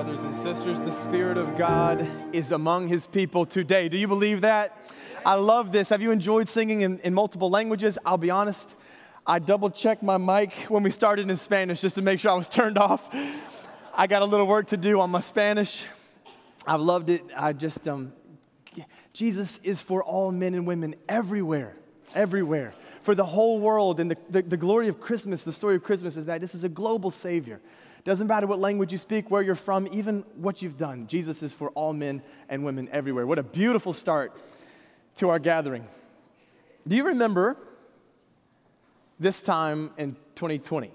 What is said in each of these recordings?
Brothers and sisters, the Spirit of God is among His people today. Do you believe that? I love this. Have you enjoyed singing in, in multiple languages? I'll be honest, I double checked my mic when we started in Spanish just to make sure I was turned off. I got a little work to do on my Spanish. I've loved it. I just, um, Jesus is for all men and women everywhere, everywhere, for the whole world. And the, the, the glory of Christmas, the story of Christmas is that this is a global Savior. Doesn't matter what language you speak, where you're from, even what you've done. Jesus is for all men and women everywhere. What a beautiful start to our gathering. Do you remember this time in 2020?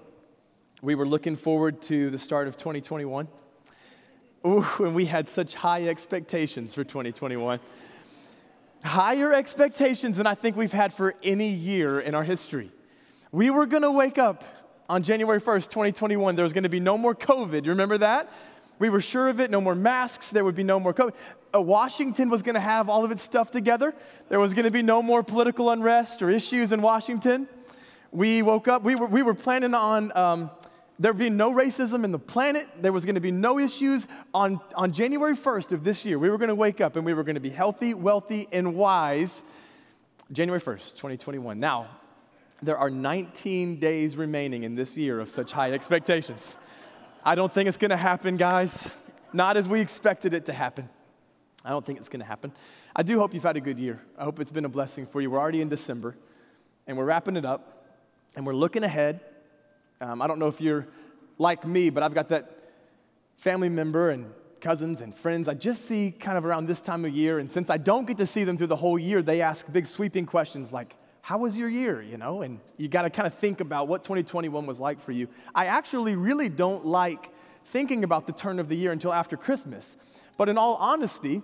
We were looking forward to the start of 2021. Ooh, and we had such high expectations for 2021. Higher expectations than I think we've had for any year in our history. We were gonna wake up on January 1st, 2021, there was going to be no more COVID. You remember that? We were sure of it, no more masks, there would be no more COVID. Uh, Washington was going to have all of its stuff together. There was going to be no more political unrest or issues in Washington. We woke up, we were, we were planning on um, there being no racism in the planet. There was going to be no issues. On, on January 1st of this year, we were going to wake up and we were going to be healthy, wealthy, and wise. January 1st, 2021. Now, there are 19 days remaining in this year of such high expectations. I don't think it's gonna happen, guys. Not as we expected it to happen. I don't think it's gonna happen. I do hope you've had a good year. I hope it's been a blessing for you. We're already in December and we're wrapping it up and we're looking ahead. Um, I don't know if you're like me, but I've got that family member and cousins and friends I just see kind of around this time of year. And since I don't get to see them through the whole year, they ask big sweeping questions like, how was your year, you know? And you got to kind of think about what 2021 was like for you. I actually really don't like thinking about the turn of the year until after Christmas. But in all honesty,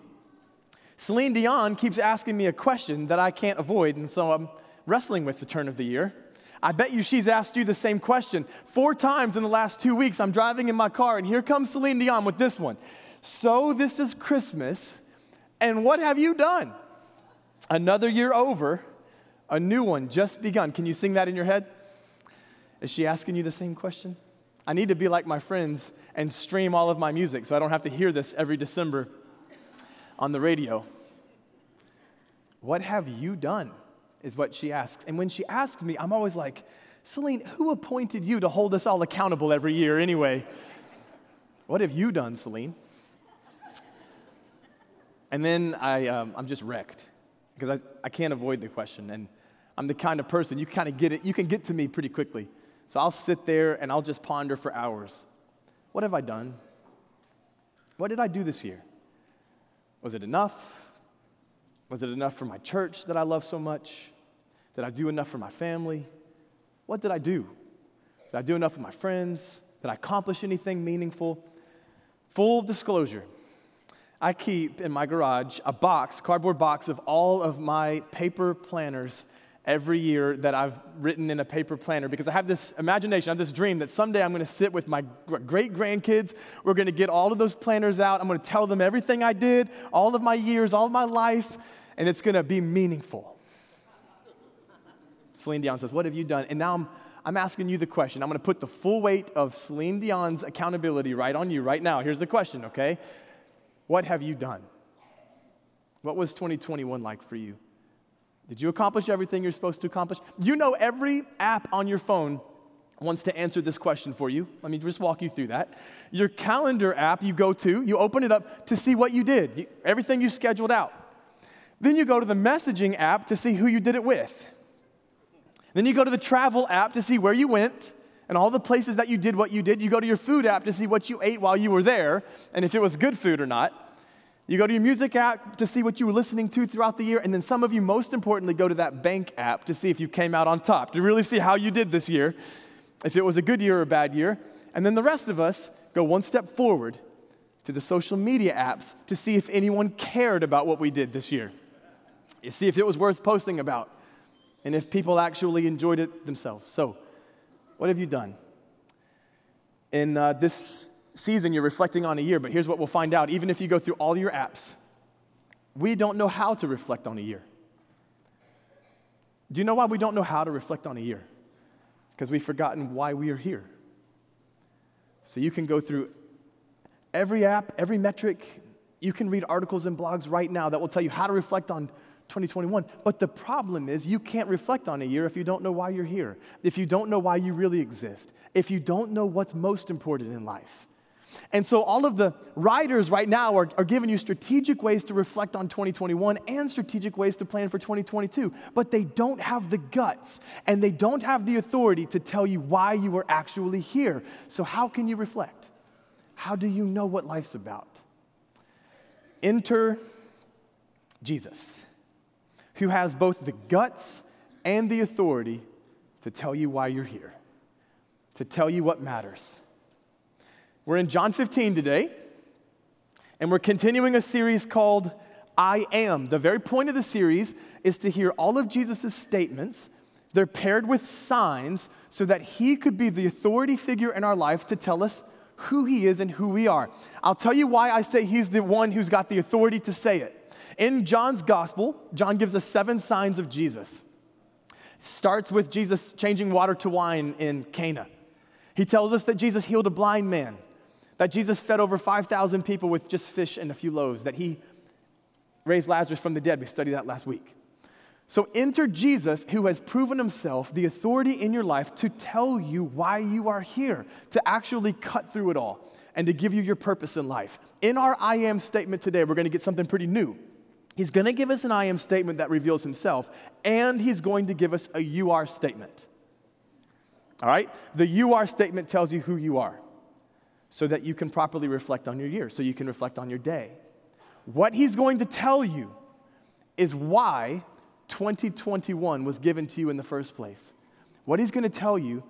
Celine Dion keeps asking me a question that I can't avoid, and so I'm wrestling with the turn of the year. I bet you she's asked you the same question. Four times in the last two weeks, I'm driving in my car, and here comes Celine Dion with this one. So, this is Christmas, and what have you done? Another year over, a new one just begun. Can you sing that in your head? Is she asking you the same question? I need to be like my friends and stream all of my music so I don't have to hear this every December on the radio. What have you done? Is what she asks. And when she asks me, I'm always like, Celine, who appointed you to hold us all accountable every year anyway? What have you done, Celine? And then I, um, I'm just wrecked because I, I can't avoid the question. And I'm the kind of person you kind of get it, you can get to me pretty quickly. So I'll sit there and I'll just ponder for hours. What have I done? What did I do this year? Was it enough? Was it enough for my church that I love so much? Did I do enough for my family? What did I do? Did I do enough for my friends? Did I accomplish anything meaningful? Full disclosure, I keep in my garage a box, cardboard box of all of my paper planners every year that I've written in a paper planner because I have this imagination, I have this dream that someday I'm going to sit with my great grandkids. We're going to get all of those planners out. I'm going to tell them everything I did, all of my years, all of my life, and it's going to be meaningful. Celine Dion says, What have you done? And now I'm, I'm asking you the question. I'm going to put the full weight of Celine Dion's accountability right on you right now. Here's the question, okay? What have you done? What was 2021 like for you? Did you accomplish everything you're supposed to accomplish? You know, every app on your phone wants to answer this question for you. Let me just walk you through that. Your calendar app you go to, you open it up to see what you did, everything you scheduled out. Then you go to the messaging app to see who you did it with. Then you go to the travel app to see where you went and all the places that you did what you did. You go to your food app to see what you ate while you were there and if it was good food or not. You go to your music app to see what you were listening to throughout the year, and then some of you, most importantly, go to that bank app to see if you came out on top, to really see how you did this year, if it was a good year or a bad year. And then the rest of us go one step forward to the social media apps to see if anyone cared about what we did this year. You see if it was worth posting about, and if people actually enjoyed it themselves. So, what have you done? In uh, this season you're reflecting on a year, but here's what we'll find out. Even if you go through all your apps, we don't know how to reflect on a year. Do you know why we don't know how to reflect on a year? Because we've forgotten why we are here. So you can go through Every app, every metric, you can read articles and blogs right now that will tell you how to reflect on 2021. But the problem is, you can't reflect on a year if you don't know why you're here, if you don't know why you really exist, if you don't know what's most important in life. And so, all of the writers right now are, are giving you strategic ways to reflect on 2021 and strategic ways to plan for 2022. But they don't have the guts and they don't have the authority to tell you why you are actually here. So, how can you reflect? How do you know what life's about? Enter Jesus, who has both the guts and the authority to tell you why you're here, to tell you what matters. We're in John 15 today, and we're continuing a series called I Am. The very point of the series is to hear all of Jesus' statements. They're paired with signs so that he could be the authority figure in our life to tell us who he is and who we are. I'll tell you why I say he's the one who's got the authority to say it. In John's gospel, John gives us seven signs of Jesus. Starts with Jesus changing water to wine in Cana. He tells us that Jesus healed a blind man, that Jesus fed over 5,000 people with just fish and a few loaves, that he raised Lazarus from the dead. We studied that last week. So enter Jesus, who has proven himself the authority in your life to tell you why you are here, to actually cut through it all, and to give you your purpose in life. In our I am statement today, we're going to get something pretty new. He's going to give us an I am statement that reveals himself, and he's going to give us a you are statement. All right? The you are statement tells you who you are so that you can properly reflect on your year, so you can reflect on your day. What he's going to tell you is why 2021 was given to you in the first place. What he's going to tell you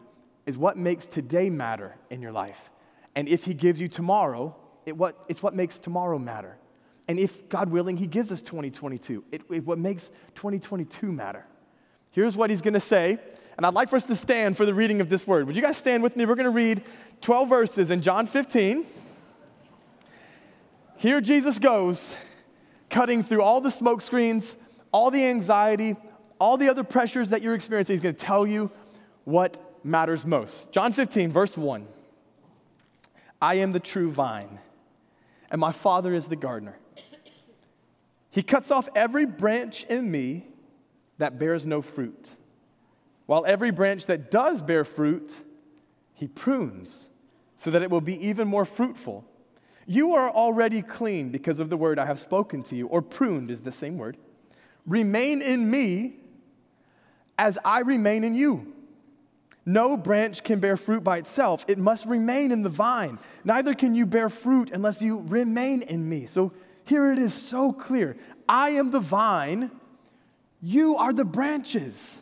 is what makes today matter in your life. And if he gives you tomorrow, it what, it's what makes tomorrow matter. And if, God willing, he gives us 2022, it, it what makes 2022 matter. Here's what he's going to say, and I'd like for us to stand for the reading of this word. Would you guys stand with me? We're going to read 12 verses in John 15. Here Jesus goes, cutting through all the smoke screens, all the anxiety, all the other pressures that you're experiencing. He's going to tell you what matters most. John 15, verse 1. I am the true vine, and my Father is the gardener. He cuts off every branch in me that bears no fruit, while every branch that does bear fruit, he prunes so that it will be even more fruitful. You are already clean because of the word I have spoken to you, or pruned is the same word. Remain in me as I remain in you. No branch can bear fruit by itself, it must remain in the vine. Neither can you bear fruit unless you remain in me. So here it is so clear I am the vine, you are the branches.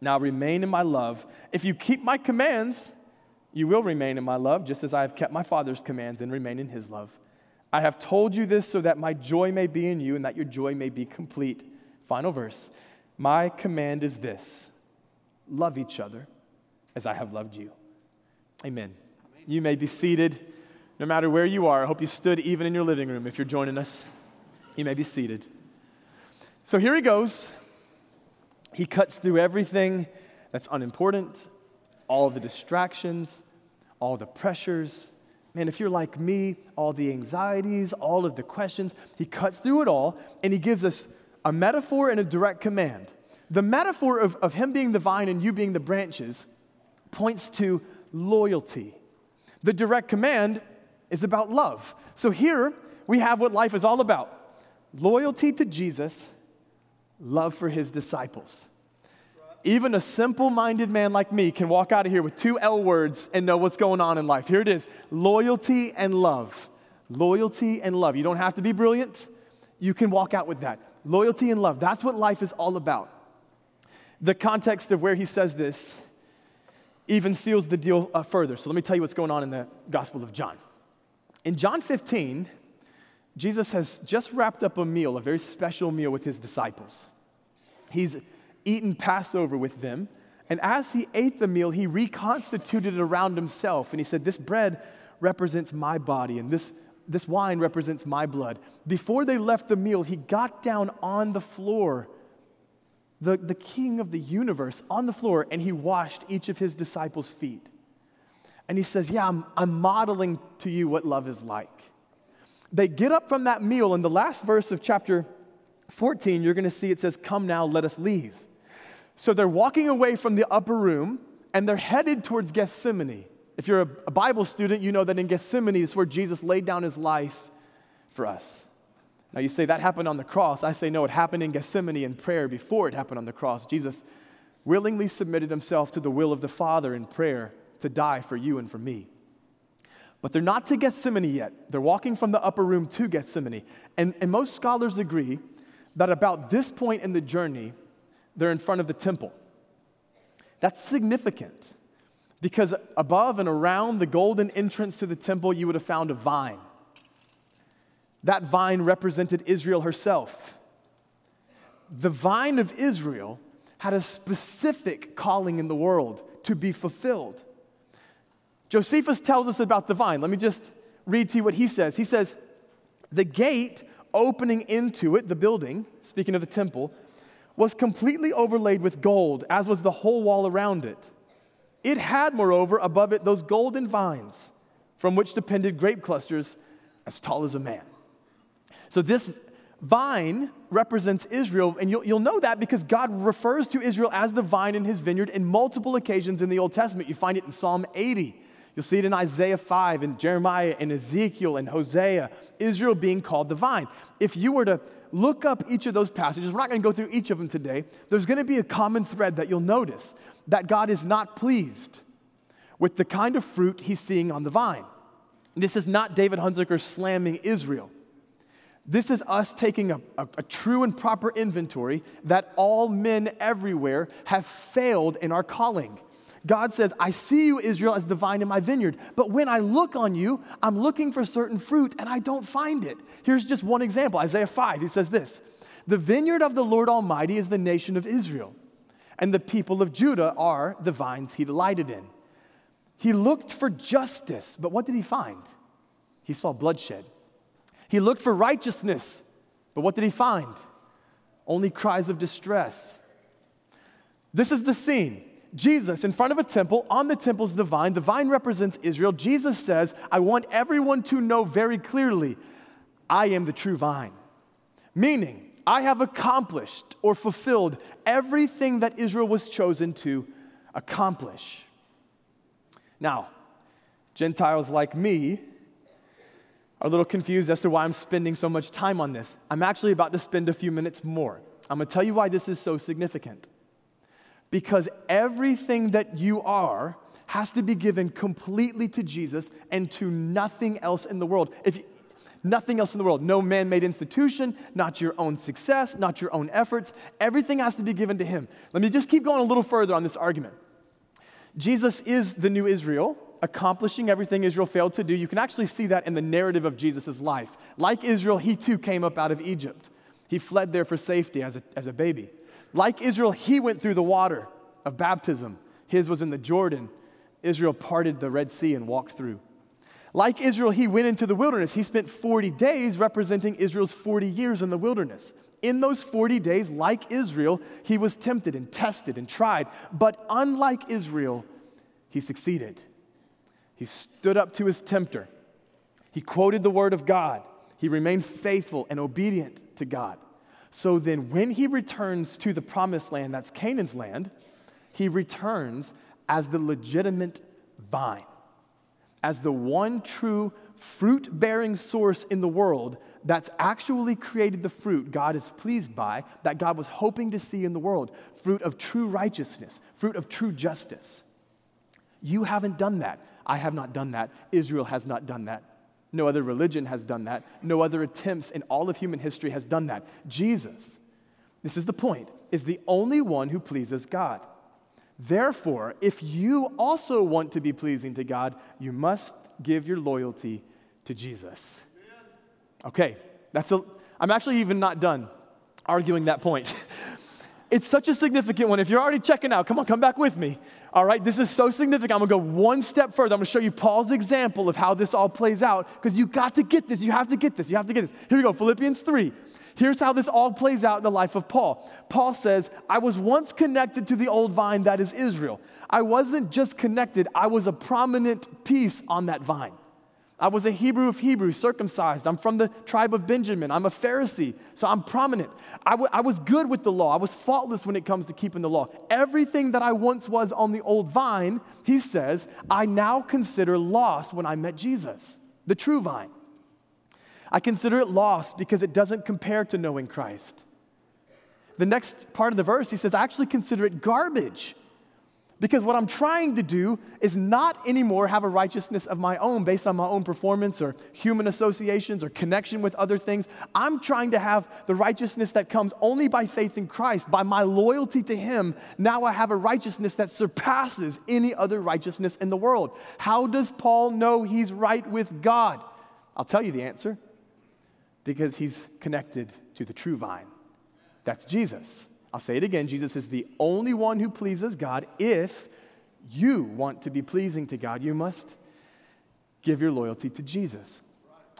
Now remain in my love. If you keep my commands, you will remain in my love, just as I have kept my Father's commands and remain in his love. I have told you this so that my joy may be in you and that your joy may be complete. Final verse. My command is this love each other as I have loved you. Amen. You may be seated no matter where you are. I hope you stood even in your living room if you're joining us. You may be seated. So here he goes. He cuts through everything that's unimportant, all the distractions, all the pressures, Man, if you're like me, all the anxieties, all of the questions, he cuts through it all and he gives us a metaphor and a direct command. The metaphor of, of him being the vine and you being the branches points to loyalty. The direct command is about love. So here we have what life is all about loyalty to Jesus, love for his disciples. Even a simple minded man like me can walk out of here with two L words and know what's going on in life. Here it is loyalty and love. Loyalty and love. You don't have to be brilliant, you can walk out with that. Loyalty and love. That's what life is all about. The context of where he says this even seals the deal uh, further. So let me tell you what's going on in the Gospel of John. In John 15, Jesus has just wrapped up a meal, a very special meal with his disciples. He's eaten Passover with them, and as he ate the meal, he reconstituted it around himself, and he said, This bread represents my body, and this, this wine represents my blood. Before they left the meal, he got down on the floor, the, the king of the universe, on the floor, and he washed each of his disciples' feet. And he says, Yeah, I'm, I'm modeling to you what love is like. They get up from that meal, and the last verse of chapter 14, you're going to see it says, Come now, let us leave. So they're walking away from the upper room, and they're headed towards Gethsemane. If you're a Bible student, you know that in Gethsemane is where Jesus laid down his life for us. Now, you say that happened on the cross. I say, no, it happened in Gethsemane in prayer before it happened on the cross. Jesus willingly submitted himself to the will of the Father in prayer to die for you and for me. But they're not to Gethsemane yet. They're walking from the upper room to Gethsemane. And, and most scholars agree that about this point in the journey, they're in front of the temple. That's significant because above and around the golden entrance to the temple, you would have found a vine. That vine represented Israel herself. The vine of Israel had a specific calling in the world to be fulfilled. Josephus tells us about the vine. Let me just read to you what he says. He says, The gate opening into it, the building, speaking of the temple, was completely overlaid with gold, as was the whole wall around it. It had, moreover, above it those golden vines from which depended grape clusters as tall as a man. So, this vine represents Israel, and you'll, you'll know that because God refers to Israel as the vine in his vineyard in multiple occasions in the Old Testament. You find it in Psalm 80. You'll see it in Isaiah 5 and Jeremiah and Ezekiel and Hosea, Israel being called the vine. If you were to look up each of those passages, we're not going to go through each of them today, there's going to be a common thread that you'll notice that God is not pleased with the kind of fruit he's seeing on the vine. This is not David Hunziker slamming Israel. This is us taking a, a, a, true and proper inventory that all men everywhere have failed in our calling. God says, I see you, Israel, as the vine in my vineyard. But when I look on you, I'm looking for certain fruit and I don't find it. Here's just one example Isaiah 5. He says this The vineyard of the Lord Almighty is the nation of Israel, and the people of Judah are the vines he delighted in. He looked for justice, but what did he find? He saw bloodshed. He looked for righteousness, but what did he find? Only cries of distress. This is the scene. Jesus in front of a temple, on the temple's the vine. The vine represents Israel. Jesus says, I want everyone to know very clearly, I am the true vine. Meaning, I have accomplished or fulfilled everything that Israel was chosen to accomplish. Now, Gentiles like me are a little confused as to why I'm spending so much time on this. I'm actually about to spend a few minutes more. I'm gonna tell you why this is so significant because everything that you are has to be given completely to Jesus and to nothing else in the world. If you, nothing else in the world, no man-made institution, not your own success, not your own efforts, everything has to be given to him. Let me just keep going a little further on this argument. Jesus is the new Israel, accomplishing everything Israel failed to do. You can actually see that in the narrative of Jesus' life. Like Israel, he too came up out of Egypt. He fled there for safety as a, as a baby. Like Israel, he went through the water of baptism. His was in the Jordan. Israel parted the Red Sea and walked through. Like Israel, he went into the wilderness. He spent 40 days representing Israel's 40 years in the wilderness. In those 40 days, like Israel, he was tempted and tested and tried. But unlike Israel, he succeeded. He stood up to his tempter. He quoted the word of God. He remained faithful and obedient to God. So then, when he returns to the promised land, that's Canaan's land, he returns as the legitimate vine, as the one true fruit bearing source in the world that's actually created the fruit God is pleased by, that God was hoping to see in the world fruit of true righteousness, fruit of true justice. You haven't done that. I have not done that. Israel has not done that. No other religion has done that. No other attempts in all of human history has done that. Jesus, this is the point, is the only one who pleases God. Therefore, if you also want to be pleasing to God, you must give your loyalty to Jesus. Okay, that's a, I'm actually even not done arguing that point. it's such a significant one. If you're already checking out, come on, come back with me. All right, this is so significant. I'm gonna go one step further. I'm gonna show you Paul's example of how this all plays out because you got to get this. You have to get this. You have to get this. Here we go Philippians 3. Here's how this all plays out in the life of Paul. Paul says, I was once connected to the old vine that is Israel. I wasn't just connected, I was a prominent piece on that vine. I was a Hebrew of Hebrews, circumcised. I'm from the tribe of Benjamin. I'm a Pharisee, so I'm prominent. I, w- I was good with the law. I was faultless when it comes to keeping the law. Everything that I once was on the old vine, he says, I now consider lost when I met Jesus, the true vine. I consider it lost because it doesn't compare to knowing Christ. The next part of the verse, he says, I actually consider it garbage because what I'm trying to do is not anymore have a righteousness of my own based on my own performance or human associations or connection with other things. I'm trying to have the righteousness that comes only by faith in Christ, by my loyalty to Him. Now I have a righteousness that surpasses any other righteousness in the world. How does Paul know he's right with God? I'll tell you the answer because he's connected to the true vine. That's Jesus. I'll say it again Jesus is the only one who pleases God. If you want to be pleasing to God, you must give your loyalty to Jesus.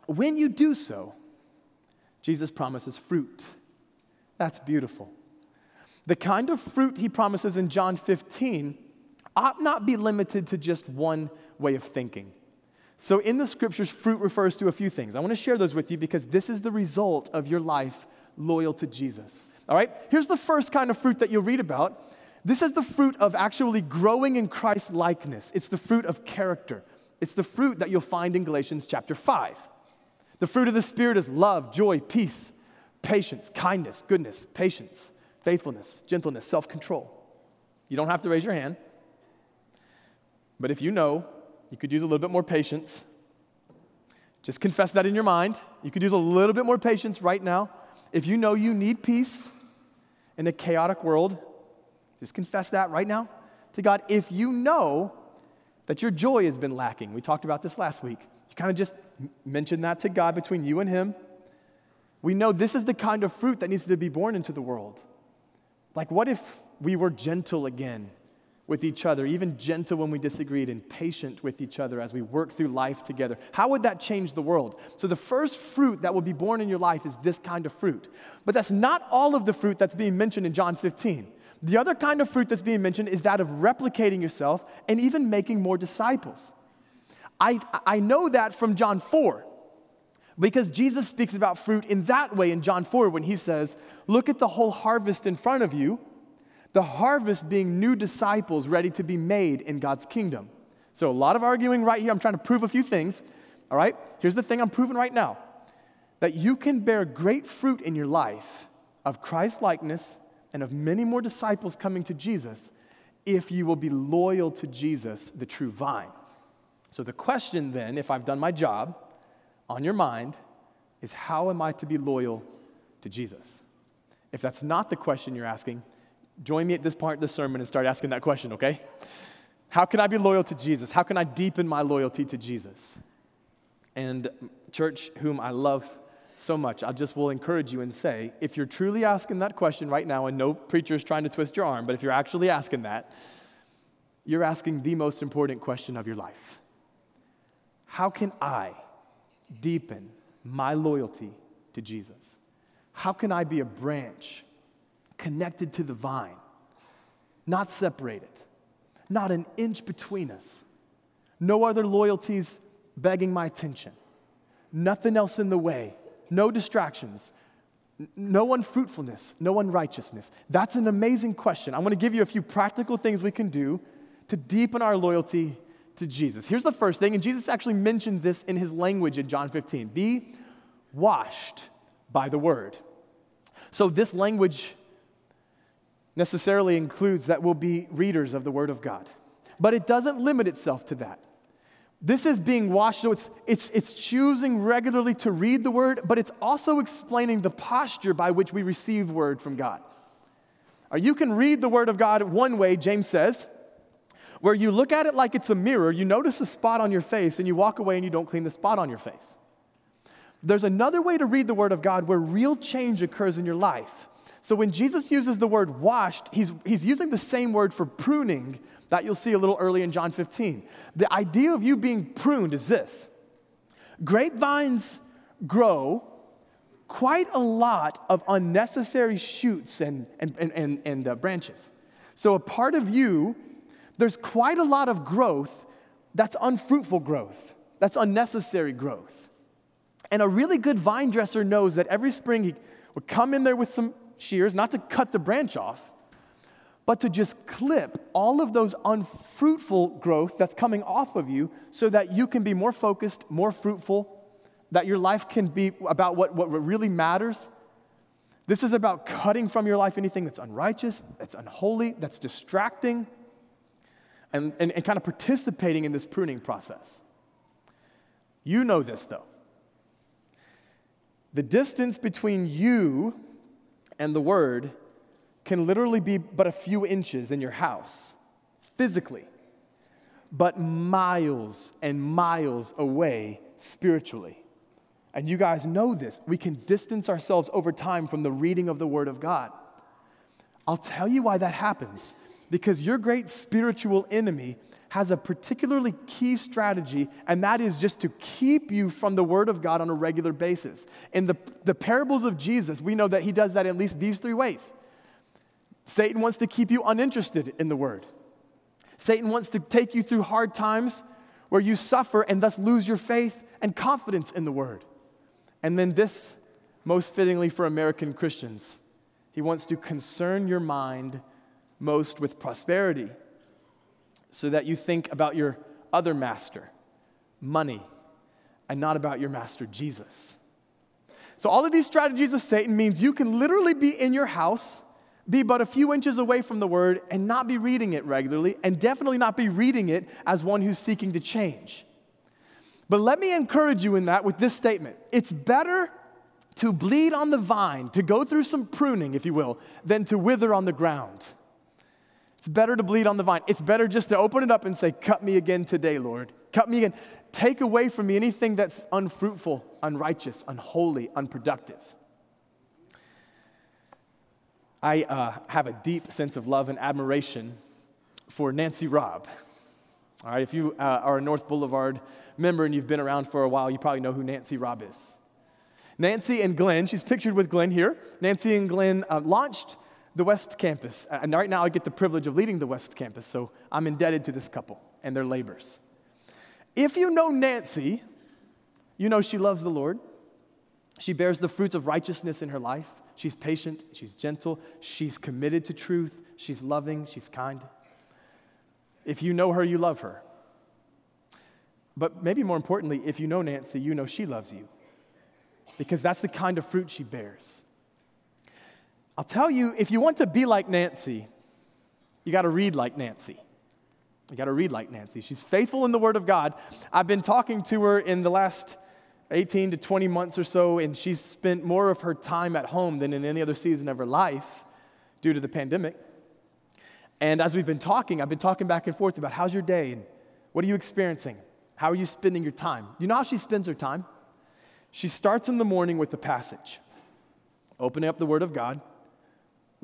When you do so, Jesus promises fruit. That's beautiful. The kind of fruit he promises in John 15 ought not be limited to just one way of thinking. So, in the scriptures, fruit refers to a few things. I want to share those with you because this is the result of your life loyal to Jesus. All right? Here's the first kind of fruit that you'll read about. This is the fruit of actually growing in Christ likeness. It's the fruit of character. It's the fruit that you'll find in Galatians chapter 5. The fruit of the Spirit is love, joy, peace, patience, kindness, goodness, patience, faithfulness, gentleness, self control. You don't have to raise your hand. But if you know, you could use a little bit more patience. Just confess that in your mind. You could use a little bit more patience right now. If you know you need peace in a chaotic world, just confess that right now to God. If you know that your joy has been lacking, we talked about this last week. You kind of just mention that to God between you and Him. We know this is the kind of fruit that needs to be borne into the world. Like, what if we were gentle again with each other, even gentle when we disagreed, and patient with each other as we work through life together. How would that change the world? So, the first fruit that will be borne in your life is this kind of fruit. But that's not all of the fruit that's being mentioned in John 15. The other kind of fruit that's being mentioned is that of replicating yourself and even making more disciples. I, I know that from John 4 because Jesus speaks about fruit in that way in John 4 when he says, Look at the whole harvest in front of you the harvest being new disciples ready to be made in God's kingdom. So, a lot of arguing right here. I'm trying to prove a few things. All right? Here's the thing I'm proving right now that you can bear great fruit in your life of Christ likeness and of many more disciples coming to Jesus if you will be loyal to Jesus, the true vine. So, the question then, if I've done my job on your mind, is how am I to be loyal to Jesus? If that's not the question you're asking, Join me at this part of the sermon and start asking that question, okay? How can I be loyal to Jesus? How can I deepen my loyalty to Jesus? And, church, whom I love so much, I just will encourage you and say if you're truly asking that question right now, and no preacher is trying to twist your arm, but if you're actually asking that, you're asking the most important question of your life How can I deepen my loyalty to Jesus? How can I be a branch connected to the vine, not separated, not an inch between us, no other loyalties begging my attention, nothing else in the way, no distractions, no unfruitfulness, no unrighteousness. That's an amazing question. I'm going to give you a few practical things we can do to deepen our loyalty to Jesus. Here's the first thing, and Jesus actually mentioned this in his language in John 15 be washed by the word. So, this language necessarily includes that we'll be readers of the Word of God. But it doesn't limit itself to that. This is being washed, so it's, it's, it's choosing regularly to read the Word, but it's also explaining the posture by which we receive Word from God. Or you can read the Word of God one way, James says, where you look at it like it's a mirror, you notice a spot on your face, and you walk away and you don't clean the spot on your face. There's another way to read the Word of God where real change occurs in your life. So when Jesus uses the word washed, he's, he's using the same word for pruning that you'll see a little early in John 15. The idea of you being pruned is this grapevines grow quite a lot of unnecessary shoots and, and, and, and, and uh, branches. So, a part of you, there's quite a lot of growth that's unfruitful growth, that's unnecessary growth. And a really good vine dresser knows that every spring he would come in there with some shears, not to cut the branch off, but to just clip all of those unfruitful growth that's coming off of you so that you can be more focused, more fruitful, that your life can be about what, what really matters. This is about cutting from your life anything that's unrighteous, that's unholy, that's distracting, and, and, and kind of participating in this pruning process. You know this, though. The distance between you and the word can literally be but a few inches in your house, physically, but miles and miles away spiritually. And you guys know this. We can distance ourselves over time from the reading of the Word of God. I'll tell you why that happens. Because your great spiritual enemy has a particularly key strategy, and that is just to keep you from the Word of God on a regular basis. In the, the parables of Jesus, we know that he does that at least these three ways. Satan wants to keep you uninterested in the Word. Satan wants to take you through hard times where you suffer and thus lose your faith and confidence in the Word. And then, this, most fittingly for American Christians, he wants to concern your mind most with prosperity so that you think about your other master, money, and not about your master, Jesus. So, all of these strategies of Satan means you can literally be in your house, be but a few inches away from the word, and not be reading it regularly, and definitely not be reading it as one who's seeking to change. But let me encourage you in that with this statement it's better to bleed on the vine, to go through some pruning, if you will, than to wither on the ground. It's better to bleed on the vine. It's better just to open it up and say, Cut me again today, Lord. Cut me again. Take away from me anything that's unfruitful, unrighteous, unholy, unproductive. I uh, have a deep sense of love and admiration for Nancy Robb. All right, if you uh, are a North Boulevard member and you've been around for a while, you probably know who Nancy Robb is. Nancy and Glenn, she's pictured with Glenn here. Nancy and Glenn uh, launched the West Campus. And right now I get the privilege of leading the West Campus, so I'm indebted to this couple and their labors. If you know Nancy, you know she loves the Lord. She bears the fruits of righteousness in her life. She's patient, she's gentle, she's committed to truth, she's loving, she's kind. If you know her, you love her. But maybe more importantly, if you know Nancy, you know she loves you because that's the kind of fruit she bears. I'll tell you, if you want to be like Nancy, you got to read like Nancy. You got to read like Nancy. She's faithful in the Word of God. I've been talking to her in the last 18 to 20 months or so, and she's spent more of her time at home than in any other season of her life due to the pandemic. And as we've been talking, I've been talking back and forth about how's your day and what are you experiencing? How are you spending your time? You know how she spends her time? She starts in the morning with the passage, opening up the Word of God.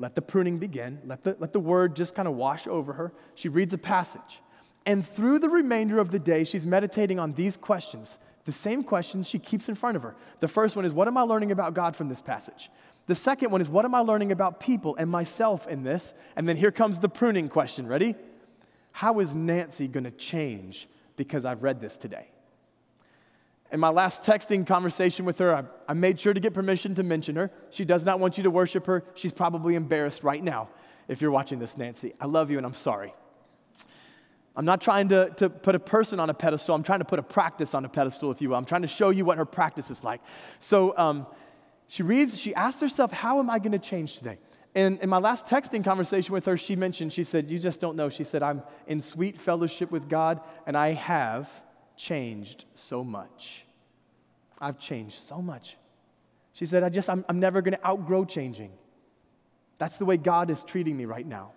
Let the pruning begin. Let the, let the Word just kind of wash over her. She reads a passage. And through the remainder of the day, she's meditating on these questions, the same questions she keeps in front of her. The first one is, What am I learning about God from this passage? The second one is, What am I learning about people and myself in this? And then here comes the pruning question. Ready? How is Nancy going to change because I've read this today. In my last texting conversation with her, I, I, made sure to get permission to mention her. She does not want you to worship her. She's probably embarrassed right now if you're watching this, Nancy. I love you and I'm sorry. I'm not trying to, to put a person on a pedestal. I'm trying to put a practice on a pedestal, if you will. I'm trying to show you what her practice is like. So um, she reads, she asks herself, How am I going to change today? And in my last texting conversation with her, she mentioned, she said, You just don't know. She said, I'm in sweet fellowship with God, and I have changed so much. I've changed so much. She said, I just, I'm, I'm never going to outgrow changing. That's the way God is treating me right now.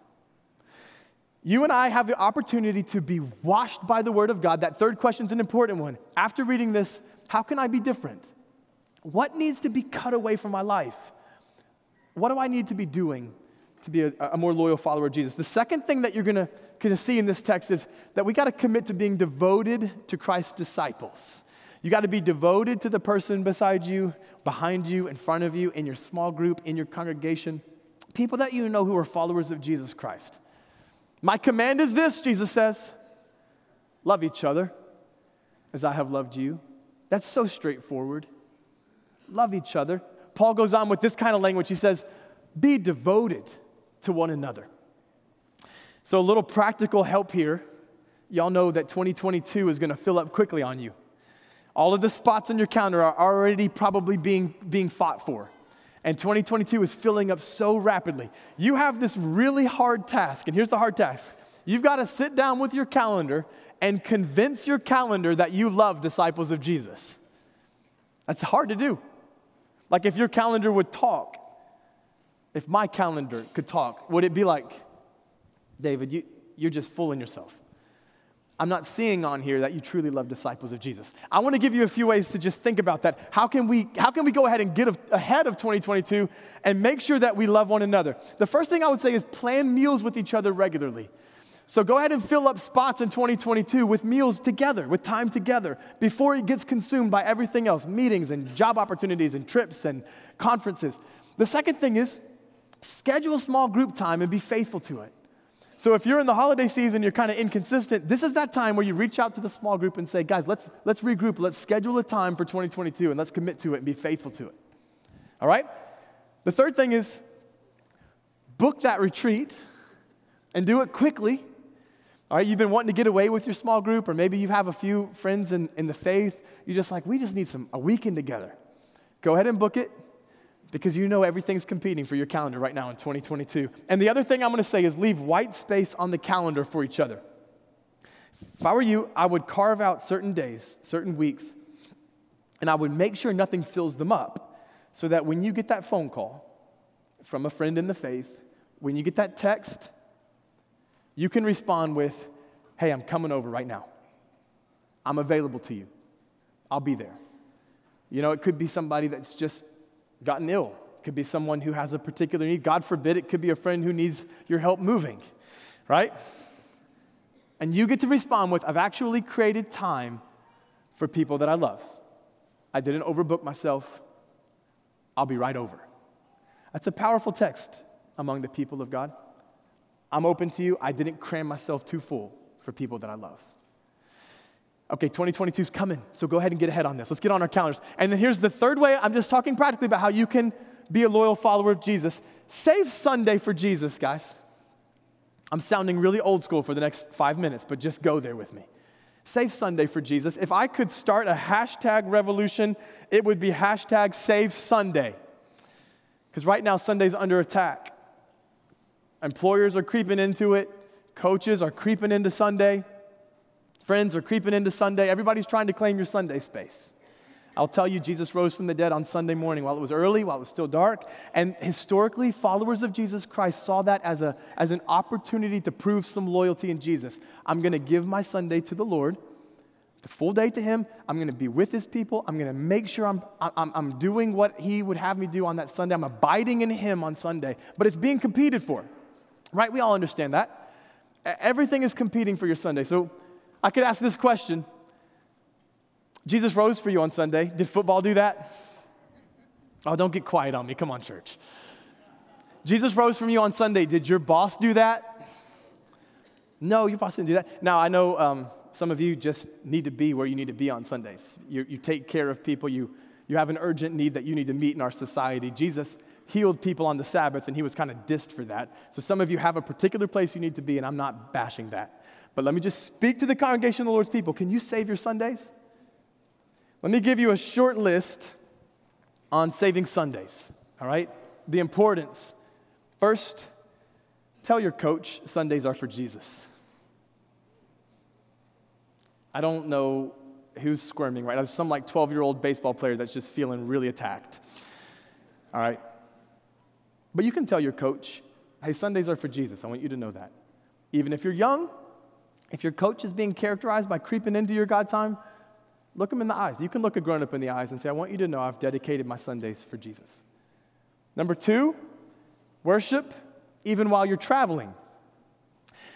You and I have the opportunity to be washed by the Word of God. That third question is an important one. After reading this, how can I be different? what needs to be cut away from my life? What do I need to be doing to be a, a more loyal follower of Jesus? The second thing that you're gonna, gonna see in this text is that we gotta commit to being devoted to Christ's disciples. You gotta be devoted to the person beside you, behind you, in front of you, in your small group, in your congregation, people that you know who are followers of Jesus Christ. My command is this, Jesus says love each other as I have loved you. That's so straightforward. Love each other. Paul goes on with this kind of language. He says, Be devoted to one another. So, a little practical help here. Y'all know that 2022 is going to fill up quickly on you. All of the spots on your calendar are already probably being, being fought for. And 2022 is filling up so rapidly. You have this really hard task, and here's the hard task you've got to sit down with your calendar and convince your calendar that you love disciples of Jesus. That's hard to do. Like if your calendar would talk, if my calendar could talk, would it be like, David, you, you're just fooling yourself? I'm not seeing on here that you truly love disciples of Jesus. I want to give you a few ways to just think about that. How can we, how can we go ahead and get ahead of 2022 and make sure that we love one another? The first thing I would say is plan meals with each other regularly. So go ahead and fill up spots in 2022 with meals together, with time together, before it gets consumed by everything else meetings and job opportunities and trips and conferences. The second thing is schedule small group time and be faithful to it. So if you're in the holiday season, you're kind of inconsistent, this is that time where you reach out to the small group and say, guys, let's, let's regroup, let's schedule a time for 2022 and let's commit to it and be faithful to it. All right? The third thing is book that retreat and do it quickly all right, you've been wanting to get away with your small group, or maybe you have a few friends in, in the faith. You're just like, we just need some a weekend together. Go ahead and book it because you know everything's competing for your calendar right now in 2022. And the other thing I'm gonna say is leave white space on the calendar for each other. If I were you, I would carve out certain days, certain weeks, and I would make sure nothing fills them up so that when you get that phone call from a friend in the faith, when you get that text, you can respond with, Hey, I'm coming over right now. I'm available to you. I'll be there. You know, it could be somebody that's just gotten ill. It could be someone who has a particular need. God forbid, it could be a friend who needs your help moving, right? And you get to respond with, I've actually created time for people that I love. I didn't overbook myself. I'll be right over. That's a powerful text among the people of God. I'm open to you. I didn't cram myself too full for people that I love. Okay, 2022 is coming, so go ahead and get ahead on this. Let's get on our calendars. And then here's the third way I'm just talking practically about how you can be a loyal follower of Jesus. Save Sunday for Jesus, guys. I'm sounding really old school for the next five minutes, but just go there with me. Save Sunday for Jesus. If I could start a hashtag revolution, it would be hashtag save Sunday. Because right now, Sunday's under attack. Employers are creeping into it, coaches are creeping into Sunday, friends are creeping into Sunday. Everybody's trying to claim your Sunday space. I'll tell you, Jesus rose from the dead on Sunday morning while it was early, while it was still dark. And historically, followers of Jesus Christ saw that as, a, as an opportunity to prove some loyalty in Jesus. I'm going to give my Sunday to the Lord, the full day to Him. I'm going to be with His people. I'm going to make sure I'm, I'm, I'm doing what He would have me do on that Sunday. I'm abiding in Him on Sunday. But it's being competed for. Right? We all understand that. Everything is competing for your Sunday. So I could ask this question Jesus rose for you on Sunday. Did football do that? Oh, don't get quiet on me. Come on, church. Jesus rose from you on Sunday. Did your boss do that? No, your boss didn't do that. Now, I know um, some of you just need to be where you need to be on Sundays. You, you take care of people, you, you have an urgent need that you need to meet in our society. Jesus healed people on the Sabbath, and he was kind of dissed for that. So some of you have a particular place you need to be, and I'm not bashing that. But let me just speak to the congregation of the Lord's people. Can you save your Sundays? Let me give you a short list on saving Sundays, all right? The importance. First, tell your coach Sundays are for Jesus. I don't know who's squirming right There's some like 12 year old baseball player that's just feeling really attacked. All right? But you can tell your coach, hey, Sundays are for Jesus. I want you to know that. Even if you're young, if your coach is being characterized by creeping into your God time, Look them in the eyes. You can look a grown up in the eyes and say, I want you to know I've dedicated my Sundays for Jesus. Number two, worship even while you're traveling.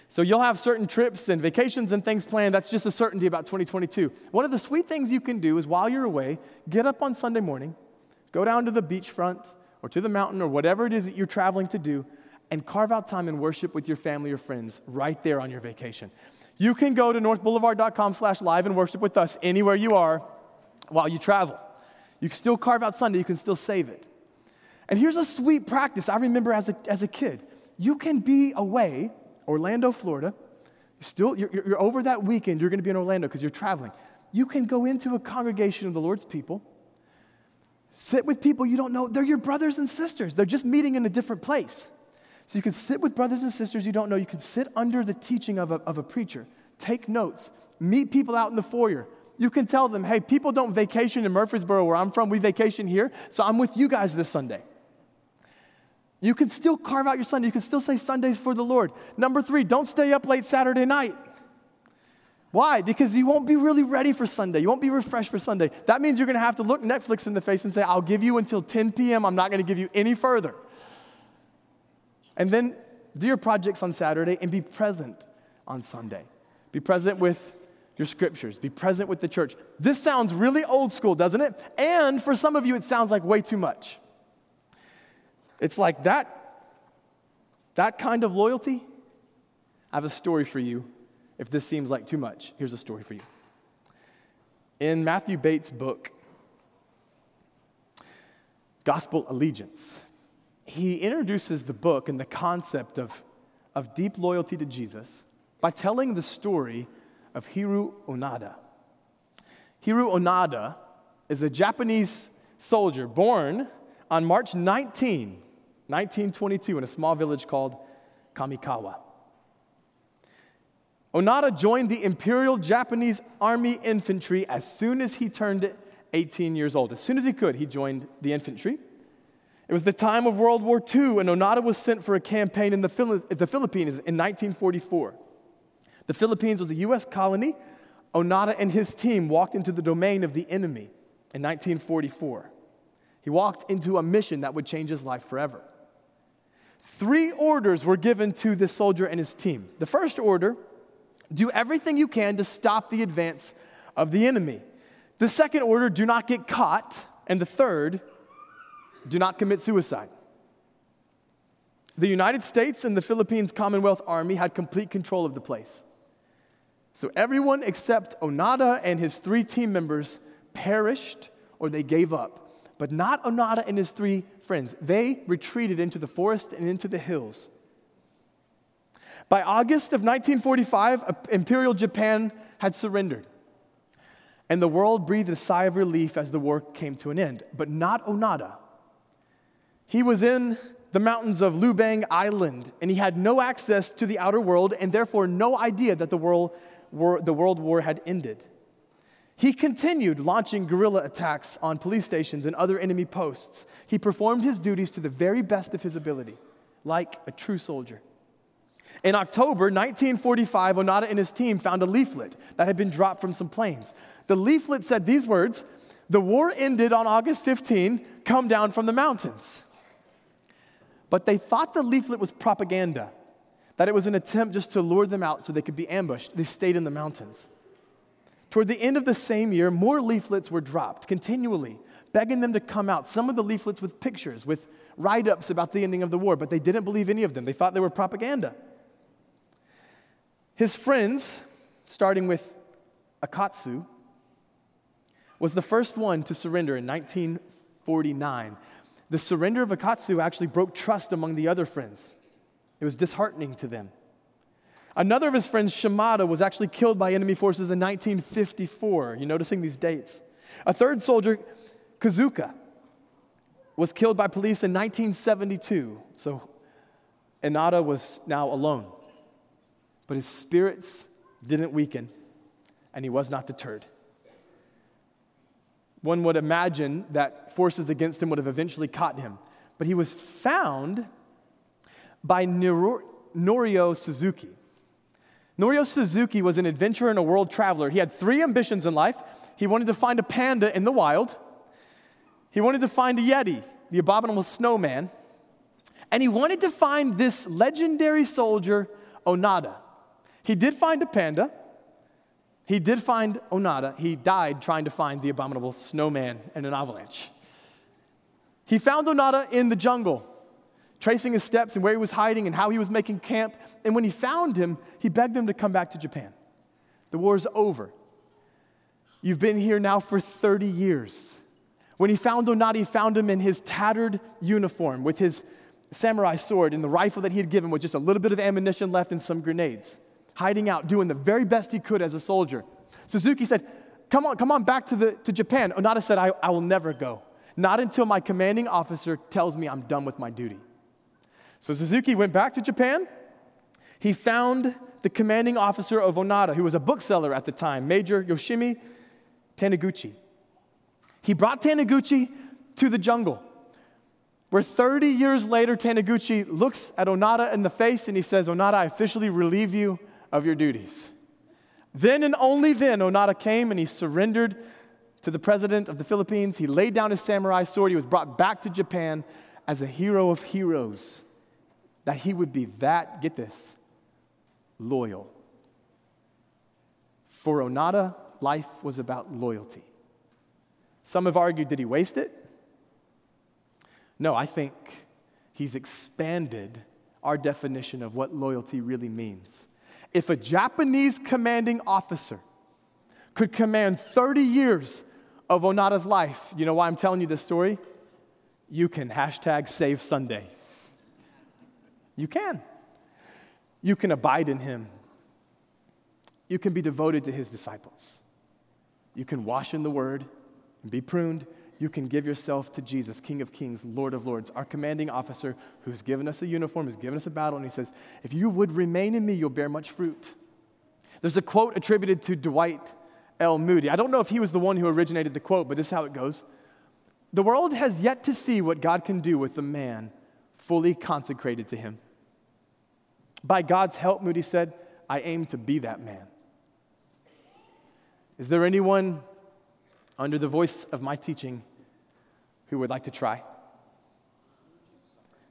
So you'll have certain trips and vacations and things planned. That's just a certainty about 2022. One of the sweet things you can do is while you're away, get up on Sunday morning, go down to the beachfront or to the mountain or whatever it is that you're traveling to do, and carve out time and worship with your family or friends right there on your vacation. You can go to northboulevard.com slash live and worship with us anywhere you are while you travel. You can still carve out Sunday, you can still save it. And here's a sweet practice I remember as a, as a kid. You can be away, Orlando, Florida. Still, you're, you're over that weekend, you're gonna be in Orlando because you're traveling. You can go into a congregation of the Lord's people, sit with people you don't know. They're your brothers and sisters, they're just meeting in a different place. So you can sit with brothers and sisters you don't know. You can sit under the teaching of a, of a preacher, take notes, meet people out in the foyer. You can tell them, hey, people don't vacation in Murfreesboro, where I'm from. We vacation here, so I'm with you guys this Sunday. You can still carve out your Sunday. You can still say Sundays for the Lord. Number three, don't stay up late Saturday night. Why? Because you won't be really ready for Sunday. You won't be refreshed for Sunday. That means you're going to have to look Netflix in the face and say, I'll give you until 10 p.m. I'm not going to give you any further. And then do your projects on Saturday and be present on Sunday. Be present with your scriptures, be present with the church. This sounds really old school, doesn't it? And for some of you, it sounds like way too much. It's like that, that kind of loyalty. I have a story for you if this seems like too much. Here's a story for you. In Matthew Bates' book, Gospel Allegiance, he introduces the book and the concept of, of deep loyalty to Jesus by telling the story of Hiroo Onoda. Hiroo Onoda is a Japanese soldier born on March 19, 1922, in a small village called Kamikawa. Onoda joined the Imperial Japanese Army Infantry as soon as he turned 18 years old. As soon as he could, he joined the infantry. It was the time of World War II, and Onoda was sent for a campaign in the, Phili- the Philippines in 1944. The Philippines was a U.S. colony. Onoda and his team walked into the domain of the enemy in 1944. He walked into a mission that would change his life forever. Three orders were given to this soldier and his team. The first order do everything you can to stop the advance of the enemy. The second order do not get caught. And the third, do not commit suicide. The United States and the Philippines Commonwealth Army had complete control of the place. So everyone except Onoda and his three team members perished or they gave up. But not Onoda and his three friends. They retreated into the forest and into the hills. By August of 1945, Imperial Japan had surrendered. And the world breathed a sigh of relief as the war came to an end. But not Onoda. He was in the mountains of Lubang Island, and he had no access to the outer world, and therefore no idea that the world, war, the world war had ended. He continued launching guerrilla attacks on police stations and other enemy posts. He performed his duties to the very best of his ability, like a true soldier. In October 1945, Onoda and his team found a leaflet that had been dropped from some planes. The leaflet said these words The war ended on August 15, come down from the mountains. But they thought the leaflet was propaganda, that it was an attempt just to lure them out so they could be ambushed. They stayed in the mountains. Toward the end of the same year, more leaflets were dropped continually, begging them to come out. Some of the leaflets with pictures, with write ups about the ending of the war, but they didn't believe any of them. They thought they were propaganda. His friends, starting with Akatsu, was the first one to surrender in 1949 the surrender of Akatsu actually broke trust among the other friends. It was disheartening to them. Another of his friends, Shimada, was actually killed by enemy forces in 1954. You're noticing these dates? A third soldier, Kozuka, was killed by police in 1972. So Onoda was now alone. But his spirits didn't weaken, and he was not deterred. One would imagine that forces against him would have eventually caught him. But he was found by Norio Suzuki. Norio Suzuki was an adventurer and a world traveler. He had three ambitions in life. he wanted to find a panda in the wild, he wanted to find a Yeti, the abominable snowman, and he wanted to find this legendary soldier, Onoda. He did find a panda. He did find Onoda. He died trying to find the abominable snowman in an avalanche. He found Onoda in the jungle, tracing his steps and where he was hiding and how he was making camp. And when he found him, he begged him to come back to Japan. The war is over. You've been here now for 30 years. When he found Onoda, he found him in his tattered uniform with his samurai sword and the rifle that he had given with just a little bit of ammunition left and some grenades, hiding out, doing the very best he could as a soldier. Suzuki said, Come on, come on back to, the, to Japan. Onoda said, I, I will never go. Not until my commanding officer tells me I'm done with my duty. So Suzuki went back to Japan. He found the commanding officer of Onoda, who was a bookseller at the time, Major Yoshimi Taniguchi. He brought Taniguchi to the jungle, where 30 years later, Taniguchi looks at Onoda in the face and he says, Onoda, I officially relieve you of your duties. Then and only then, Onoda came and he surrendered to the president of the Philippines. He laid down his samurai sword. He was brought back to Japan as a hero of heroes. That he would be that, get this, loyal. For Onoda, life was about loyalty. Some have argued, did he waste it? No, I think he's expanded our definition of what loyalty really means. If a Japanese commanding officer could command 30 years of Onoda's life, you know why I'm telling you this story? You can hashtag save Sunday. You can. You can abide in him. You can be devoted to his disciples. You can wash in the word and be pruned, you can give yourself to Jesus, King of Kings, Lord of Lords, our commanding officer who's given us a uniform, who's given us a battle, and he says, If you would remain in me, you'll bear much fruit. There's a quote attributed to Dwight L. Moody. I don't know if he was the one who originated the quote, but this is how it goes The world has yet to see what God can do with a man fully consecrated to him. By God's help, Moody said, I aim to be that man. Is there anyone under the voice of my teaching who would like to try?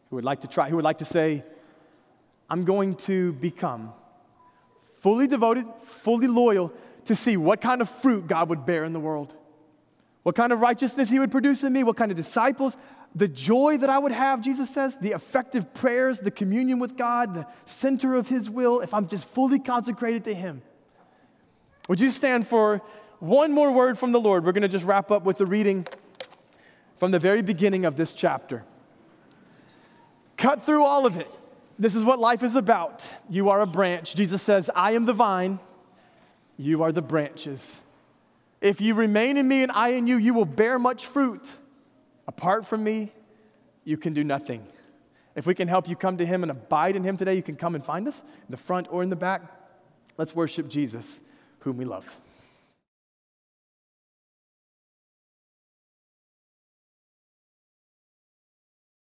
Who would like to try? Who would like to say, I'm going to become fully devoted, fully loyal to see what kind of fruit God would bear in the world? What kind of righteousness He would produce in me? What kind of disciples? The joy that I would have, Jesus says, the effective prayers, the communion with God, the center of His will, if I'm just fully consecrated to Him. Would you stand for one more word from the Lord. We're going to just wrap up with the reading from the very beginning of this chapter. Cut through all of it. This is what life is about. You are a branch. Jesus says, I am the vine, you are the branches. If you remain in me and I in you, you will bear much fruit. Apart from me, you can do nothing. If we can help you come to Him and abide in Him today, you can come and find us in the front or in the back. Let's worship Jesus, whom we love.